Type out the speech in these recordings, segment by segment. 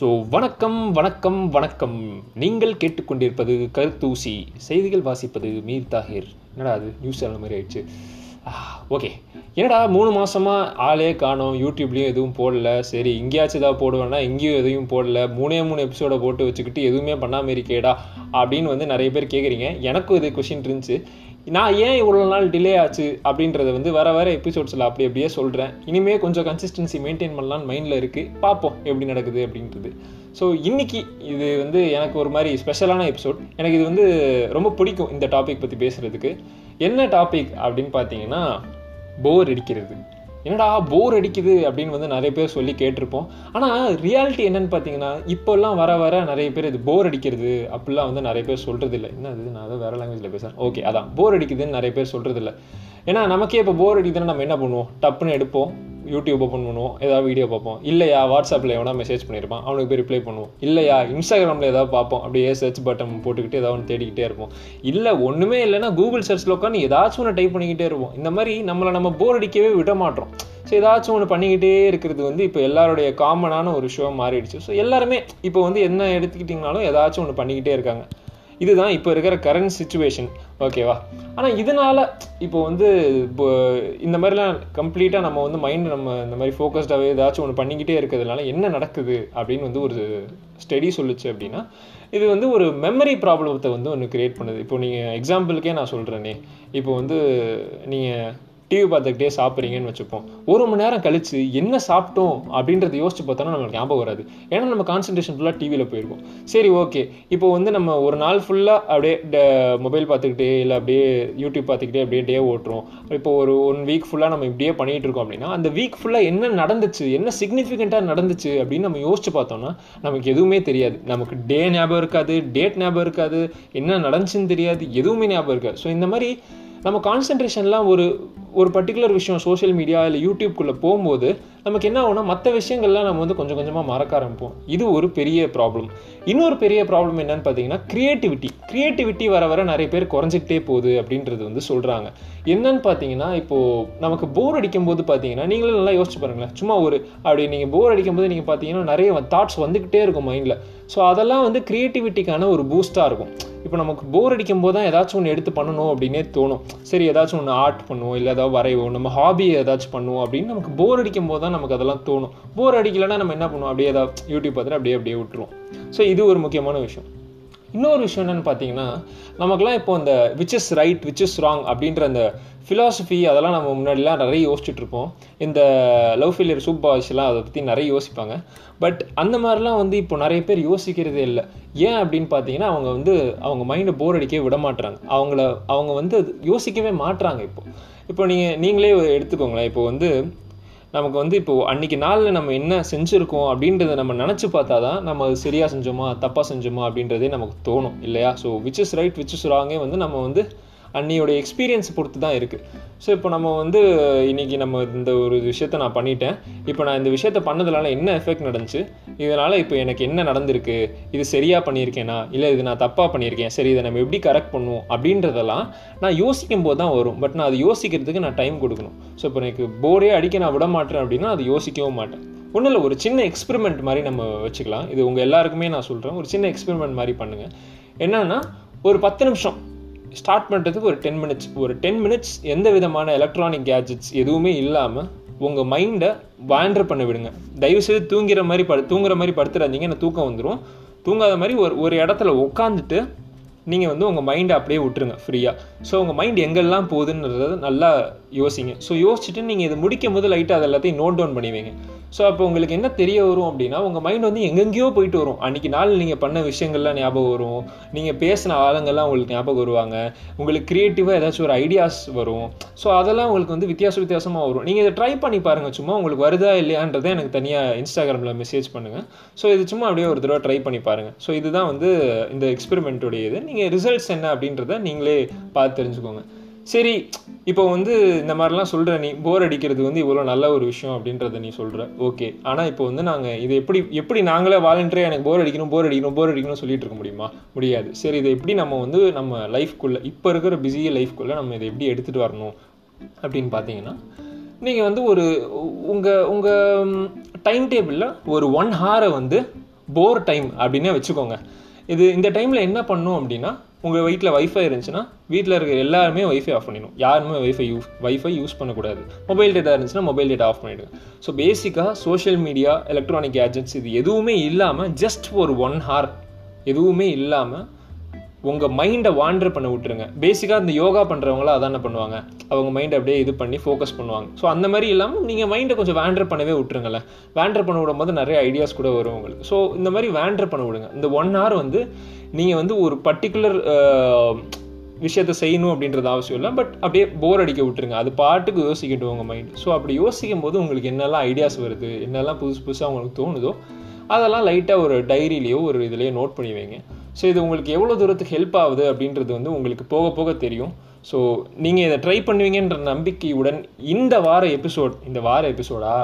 So வணக்கம் வணக்கம் வணக்கம். நீங்கள் கேட்டுக்கொண்டிருப்பது கருத்தூசி. செய்திகள் வாசிப்பது மீர் தாஹிர். என்னடா அது? நியூஸ் சேனல் மாதிரி ஆயிடுச்சு. ஓகே. என்னடா மூணு மாசமா ஆளே காணோம் யூடியூப்லேயும் எதுவும் போடல. சரி இங்கேயாச்சும் ஏதாவது போடுவேன்னா இங்கேயும் எதையும் போடல. மூணே மூணு எபிசோட போட்டு வச்சுக்கிட்டு எதுவுமே பண்ணாம இருக்கேடா அப்படின்னு வந்து நிறைய பேர் கேட்குறீங்க எனக்கும் இது கொஷின் இருந்துச்சு. நான் ஏன் இவ்வளோ நாள் டிலே ஆச்சு அப்படின்றத வந்து வர வர எபிசோட்ஸில் அப்படி அப்படியே சொல்கிறேன் இனிமேல் கொஞ்சம் கன்சிஸ்டன்சி மெயின்டைன் பண்ணலான்னு மைண்டில் இருக்குது பார்ப்போம் எப்படி நடக்குது அப்படின்றது. ஸோ இன்றைக்கி இது வந்து எனக்கு ஒரு மாதிரி ஸ்பெஷலான எபிசோட் எனக்கு இது வந்து ரொம்ப பிடிக்கும் இந்த டாபிக் பற்றி பேசுகிறதுக்கு என்ன டாபிக் அப்படின்னு பார்த்தீங்கன்னா போர் அடிக்கிறது. என்னடா போர் அடிக்குது அப்படின்னு வந்து நிறைய பேர் சொல்லி கேட்டிருப்போம். ஆனால் ரியாலிட்டி என்னன்னு பார்த்தீங்கன்னா இப்போல்லாம் வர வர நிறைய பேர் இது போர் அடிக்கிறது அப்படிலாம் வந்து நிறைய பேர் சொல்கிறது இல்லை என்ன இது? நான் அதை வேறு லாங்குவேஜில் பேசுகிறேன் ஓகே அதான். போர் அடிக்குதுன்னு நிறைய பேர் சொல்கிறது இல்லை ஏன்னா நமக்கே இப்போ போர் அடிக்குதுன்னா நம்ம என்ன பண்ணுவோம்? டப்புன்னு எடுப்போம். யூடியூப் ஓப்பன் பண்ணுவோம் ஏதாவது வீடியோ பார்ப்போம். இல்லையா வாட்ஸ்அப்பில் எவனா மெசேஜ் பண்ணியிருப்பான் அவனுக்கு போய் ரிப்ளை பண்ணுவோம். இல்லையா இன்ஸ்டாகிராமில் ஏதாவது பார்ப்போம் அப்படியே சர்ச் பட்டன் போட்டுக்கிட்டு ஏதாவது ஒன்று தேடிக்கிட்டே இருப்போம். இல்லை ஒன்றுமே இல்லைன்னா கூகுள் சர்ச்சில் உட்காந்து ஏதாச்சும் ஒன்று டைப் பண்ணிக்கிட்டே இருப்போம். இந்த மாதிரி நம்மளை நம்ம போர் அடிக்கவே விட மாட்டோம். ஸோ ஏதாச்சும் ஒன்று பண்ணிக்கிட்டே இருக்கிறது வந்து இப்போ எல்லாருடைய காமனான ஒரு ஷோ மாறிடுச்சு. ஸோ எல்லாருமே இப்போ வந்து என்ன எடுத்துக்கிட்டிங்கனாலும் ஏதாச்சும் ஒன்று பண்ணிக்கிட்டே இருக்காங்க. இதுதான் இப்போ இருக்கிற கரண்ட் சுச்சுவேஷன் ஓகேவா ஆனால் இதனால் இப்போ வந்து இப்போ இந்த மாதிரிலாம் கம்ப்ளீட்டாக நம்ம வந்து மைண்ட் நம்ம இந்த மாதிரி ஃபோக்கஸ்டாகவே ஏதாச்சும் ஒன்று பண்ணிக்கிட்டே இருக்கிறதுனால என்ன நடக்குது அப்படின்னு வந்து ஒரு ஸ்டடி சொல்லுச்சு அப்படின்னா இது வந்து ஒரு மெமரி ப்ராப்ளத்தை வந்து ஒன்று கிரியேட் பண்ணுது. இப்போ நீங்கள் எக்ஸாம்பிளுக்கே நான் சொல்கிறேனே இப்போ வந்து நீங்கள் டிவி பார்த்துக்கிட்டே சாப்பிட்றீங்கன்னு வச்சுப்போம். ஒரு மணி நேரம் கழிச்சு என்ன சாப்பிட்டோம் அப்படின்றத யோசிச்சு பார்த்தோன்னா நம்மளுக்கு ஞாபகம் வராது. ஏன்னா நம்ம கான்சன்ட்ரேஷன் ஃபுல்லாக டிவியில் போயிருக்கோம். சரி ஓகே இப்போ வந்து நம்ம ஒரு நாள் ஃபுல்லாக அப்படியே மொபைல் பார்த்துக்கிட்டே இல்லை அப்படியே யூடியூப் பார்த்துக்கிட்டே அப்படியே டே ஓட்டுறோம். இப்போ ஒரு ஒன் வீக் ஃபுல்லாக நம்ம இப்படியே பண்ணிகிட்டு இருக்கோம் அப்படின்னா அந்த வீக் ஃபுல்லாக என்ன நடந்துச்சு என்ன சிக்னிஃபிகண்ட்டாக நடந்துச்சு அப்படின்னு நம்ம யோசிச்சு பார்த்தோம்னா நமக்கு எதுவுமே தெரியாது. நமக்கு டே ஞாபகம் இருக்காது டேட் ஞாபகம் இருக்காது என்ன நடந்துச்சுன்னு தெரியாது எதுவுமே ஞாபகம் இருக்காது. ஸோ இந்த மாதிரி நம்ம கான்சன்ட்ரேஷன்லாம் ஒரு ஒரு பர்டிகுலர் விஷயம் சோஷியல் மீடியா இல்லை யூடியூப்குள்ளே போகும்போது நமக்கு என்ன ஆகும்னா மற்ற விஷயங்கள்லாம் நம்ம வந்து கொஞ்சம் கொஞ்சமாக மறக்க ஆரம்பிப்போம். இது ஒரு பெரிய ப்ராப்ளம் இன்னொரு பெரிய ப்ராப்ளம் என்னன்னு பார்த்தீங்கன்னா க்ரியேட்டிவிட்டி கிரியேட்டிவிட்டி வர வர நிறைய பேர் குறைஞ்சிக்கிட்டே போகுது அப்படின்றது வந்து சொல்கிறாங்க என்னன்னு பார்த்தீங்கன்னா இப்போது நமக்கு போர் அடிக்கும் போது பார்த்தீங்கன்னா நீங்களும் நல்லா யோசிச்சு பாருங்களேன். சும்மா ஒரு அப்படி நீங்கள் போர் அடிக்கும் போது நீங்கள் பார்த்தீங்கன்னா நிறைய தாட்ஸ் வந்துக்கிட்டே இருக்கும் மைண்டில் ஸோ அதெல்லாம் வந்து க்ரியேட்டிவிட்டிக்கான ஒரு பூஸ்ட்டாக இருக்கும். இப்போ நமக்கு போர் அடிக்கும் போது தான் ஏதாச்சும் ஒன்று எடுத்து பண்ணணும் அப்படின்னே தோணும். சரி ஏதாச்சும் ஒன்று ஆர்ட் பண்ணுவோம் இல்லை ஏதாவது வரைவோம் நம்ம ஹாபியை ஏதாச்சும் பண்ணுவோம் அப்படின்னு நமக்கு போர் அடிக்கும் போது தான் நமக்கு அதெல்லாம் தோணும். போர் அடிக்கலைன்னா நம்ம என்ன பண்ணுவோம்? அப்படியே ஏதாவது யூடியூப் பார்த்துட்டு அப்படியே அப்படியே விட்டுருவோம். ஸோ இது ஒரு முக்கியமான விஷயம். இன்னொரு விஷயம் என்னென்னு பார்த்தீங்கன்னா நமக்குலாம் இப்போ இந்த which is right which is wrong அப்படின்ற அந்த ஃபிலாசபி அதெல்லாம் நம்ம முன்னாடிலாம் நிறைய யோசிச்சுட்டு இருப்போம். இந்த லவ் ஃபெயிலியர் சூப் அதை பற்றி நிறைய யோசிப்பாங்க. பட் அந்த மாதிரிலாம் வந்து இப்போ நிறைய பேர் யோசிக்கிறதே இல்லை. ஏன் அப்படின்னு பார்த்தீங்கன்னா அவங்க வந்து அவங்க மைண்டை போர் அடிக்கவே விட மாட்டுறாங்க அவங்கள அவங்க வந்து யோசிக்கவே மாட்டுறாங்க இப்போது இப்போ நீங்கள் நீங்களே எடுத்துக்கோங்களேன். இப்போ வந்து நமக்கு வந்து இப்போது அன்னைக்கு நாளில் நம்ம என்ன செஞ்சுருக்கோம் அப்படின்றத நம்ம நினச்சி பார்த்தா தான் நம்ம அது சரியாக செஞ்சோமா தப்பாக செஞ்சோமா அப்படின்றதே நமக்கு தோணும் இல்லையா? So which is right which is ராங்கே வந்து நம்ம வந்து அன்னியோடைய எக்ஸ்பீரியன்ஸ் பொறுத்து தான் இருக்குது ஸோ இப்போ நம்ம வந்து இன்றைக்கி நம்ம இந்த ஒரு விஷயத்த நான் பண்ணிட்டேன். இப்போ நான் இந்த விஷயத்த பண்ணதுனால என்ன எஃபெக்ட் நடந்துச்சு? இதனால் இப்போ எனக்கு என்ன நடந்திருக்கு? இது சரியாக பண்ணியிருக்கேனா? இல்லை இது நான் தப்பாக பண்ணியிருக்கேன். சரி இதை நம்ம எப்படி கரெக்ட் பண்ணுவோம்? அப்படின்றதெல்லாம் நான் யோசிக்கும் போது தான் வரும். பட் நான் அது யோசிக்கிறதுக்கு நான் டைம் கொடுக்கணும். ஸோ இப்போ எனக்கு போரே அடிக்க நான் விட மாட்டேன் அப்படின்னா அது யோசிக்கவும் மாட்டேன். ஒன்றும் இல்லை ஒரு சின்ன எக்ஸ்பெரிமெண்ட் மாதிரி நம்ம வச்சுக்கலாம். இது உங்கள் எல்லாருக்குமே நான் சொல்கிறேன் ஒரு சின்ன எக்ஸ்பெரிமெண்ட் மாதிரி பண்ணுங்கள் என்னென்னா ஒரு பத்து நிமிஷம் ஸ்டார்ட் பண்ணுறதுக்கு ஒரு டென் மினிட்ஸ் ஒரு டென் மினிட்ஸ் எந்த விதமான எலக்ட்ரானிக் கேஜெட்ஸ் எதுவுமே இல்லாமல் உங்கள் மைண்டை வாண்டர் பண்ண விடுங்க. தயவுசெய்து தூங்குற மாதிரி படு தூங்குற மாதிரி படுத்துறாதீங்க நான் தூக்கம் வந்துடும் தூங்காத மாதிரி ஒரு ஒரு இடத்துல உட்காந்துட்டு நீங்கள் வந்து உங்கள் மைண்டை அப்படியே விட்டுருங்க ஃப்ரீயாக ஸோ உங்கள் மைண்ட் எங்கெல்லாம் போகுதுன்றத நல்லா யோசிங்க. ஸோ யோசிச்சுட்டு நீங்கள் இதை முடிக்கும் போது லைட்டாக அதை எல்லாத்தையும் நோட் டவுன் பண்ணி வைங்க. ஸோ அப்போ உங்களுக்கு என்ன தெரிய வரும் அப்படின்னா உங்கள் மைண்ட் வந்து எங்கெங்கேயோ போயிட்டு வரும். அன்றைக்கி நாள் நீங்கள் பண்ண விஷயங்கள்லாம் ஞாபகம் வரும். நீங்கள் பேசின ஆளுங்கள்லாம் உங்களுக்கு ஞாபகம் வருவாங்க. உங்களுக்கு க்ரியேட்டிவாக ஏதாச்சும் ஒரு ஐடியாஸ் வரும். ஸோ அதெல்லாம் உங்களுக்கு வந்து வித்தியாச வித்தியாசமாக வரும். நீங்கள் இதை ட்ரை பண்ணி பாருங்கள் சும்மா உங்களுக்கு வருதா இல்லையான்றதை எனக்கு தனியாக இன்ஸ்டாகிராமில் மெசேஜ் பண்ணுங்கள் ஸோ இது சும்மா அப்படியே ஒரு தடவை ட்ரை பண்ணி பாருங்கள் ஸோ இதுதான் வந்து இந்த எக்ஸ்பெரிமெண்ட்டுடைய இது நீங்கள் ரிசல்ட்ஸ் என்ன அப்படின்றத நீங்களே பார்த்து தெரிஞ்சுக்கோங்க. சரி இப்போ வந்து இந்த மாதிரிலாம் சொல்கிற நீ போர் அடிக்கிறது வந்து இவ்வளோ நல்ல ஒரு விஷயம் அப்படின்றத நீ சொல்கிற ஓகே ஆனால் இப்போ வந்து நாங்கள் இது எப்படி எப்படி நாங்களே வாலண்டரியாக எனக்கு போர் அடிக்கணும் போர் அடிக்கணும் போர் அடிக்கணும் சொல்லிட்டு இருக்க முடியுமா? முடியாது. சரி இதை எப்படி நம்ம வந்து நம்ம லைஃப்குள்ளே இப்போ இருக்கிற பிஸிய லைஃப்குள்ளே நம்ம இதை எப்படி எடுத்துகிட்டு வரணும் அப்படின்னு பார்த்தீங்கன்னா நீங்கள் வந்து ஒரு உங்கள் உங்கள் டைம் டேபிளில் ஒரு ஒன் ஹாரை வந்து போர் டைம் அப்படின்னே வச்சுக்கோங்க. இது இந்த டைமில் என்ன பண்ணும் அப்படின்னா உங்கள் வீட்டில் வைஃபை இருந்துச்சுன்னா வீட்டில் இருக்கிற எல்லாருமே வைஃபை ஆஃப் பண்ணிடணும். யாருமே வைஃபை யூஸ் வைஃபை யூஸ் பண்ணக்கூடாது. மொபைல் டேட்டா இருந்துச்சுன்னா மொபைல் டேட்டா ஆஃப் பண்ணிவிடுங்க ஸோ பேசிக்காக சோஷியல் மீடியா எலக்ட்ரானிக் கேஜெட்ஸ் இது எதுவுமே இல்லாமல் ஜஸ்ட் ஒரு ஒன் ஹார் எதுவுமே இல்லாமல் உங்கள் மைண்டை வாண்டர் பண்ண விட்டுருங்க. பேசிக்காக இந்த யோகா பண்ணுறவங்களாம் அதான பண்ணுவாங்க? அவங்க மைண்டை அப்படியே இது பண்ணி ஃபோக்கஸ் பண்ணுவாங்க. ஸோ அந்த மாதிரி இல்லாமல் நீங்கள் மைண்டை கொஞ்சம் வேண்டர் பண்ணவே விட்டுருங்களேன். வேண்டர் பண்ண விடும் போது நிறைய ஐடியாஸ் கூட வரும் உங்களுக்கு. ஸோ இந்த மாதிரி வேண்டர் பண்ண விடுங்க. இந்த ஒன் ஹவர் வந்து நீங்கள் வந்து ஒரு பர்டிகுலர் விஷயத்தை செய்யணும் அப்படின்றது அவசியம் இல்லை. பட் அப்படியே போர் அடிக்க விட்டுருங்க. அது பாட்டுக்கு யோசிக்கட்டும் உங்கள் மைண்ட் ஸோ அப்படி யோசிக்கும் போது உங்களுக்கு என்னெல்லாம் ஐடியாஸ் வருது? என்னெல்லாம் புதுசு புதுசாக உங்களுக்கு தோணுதோ அதெல்லாம் லைட்டாக ஒரு டைரியிலையோ ஒரு இதுலேயோ நோட் பண்ணி வைங்க. ஸோ இது உங்களுக்கு எவ்வளோ தூரத்துக்கு ஹெல்ப் ஆகுது அப்படின்றது வந்து உங்களுக்கு போக போக தெரியும். ஸோ நீங்கள் இதை ட்ரை பண்ணுவீங்கன்ற நம்பிக்கையுடன் இந்த வார எபிசோட் இந்த வார எபிசோடா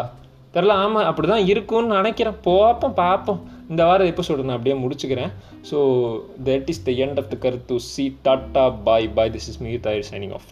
தெரில ஆமாம் அப்படி தான் இருக்கும்னு நினைக்கிறேன். பார்ப்போம் பார்ப்போம். இந்த வார எபிசோடு நான் அப்படியே முடிச்சுக்கிறேன். So that is the end of the கருத்து. See tata bye bye this is me their signing of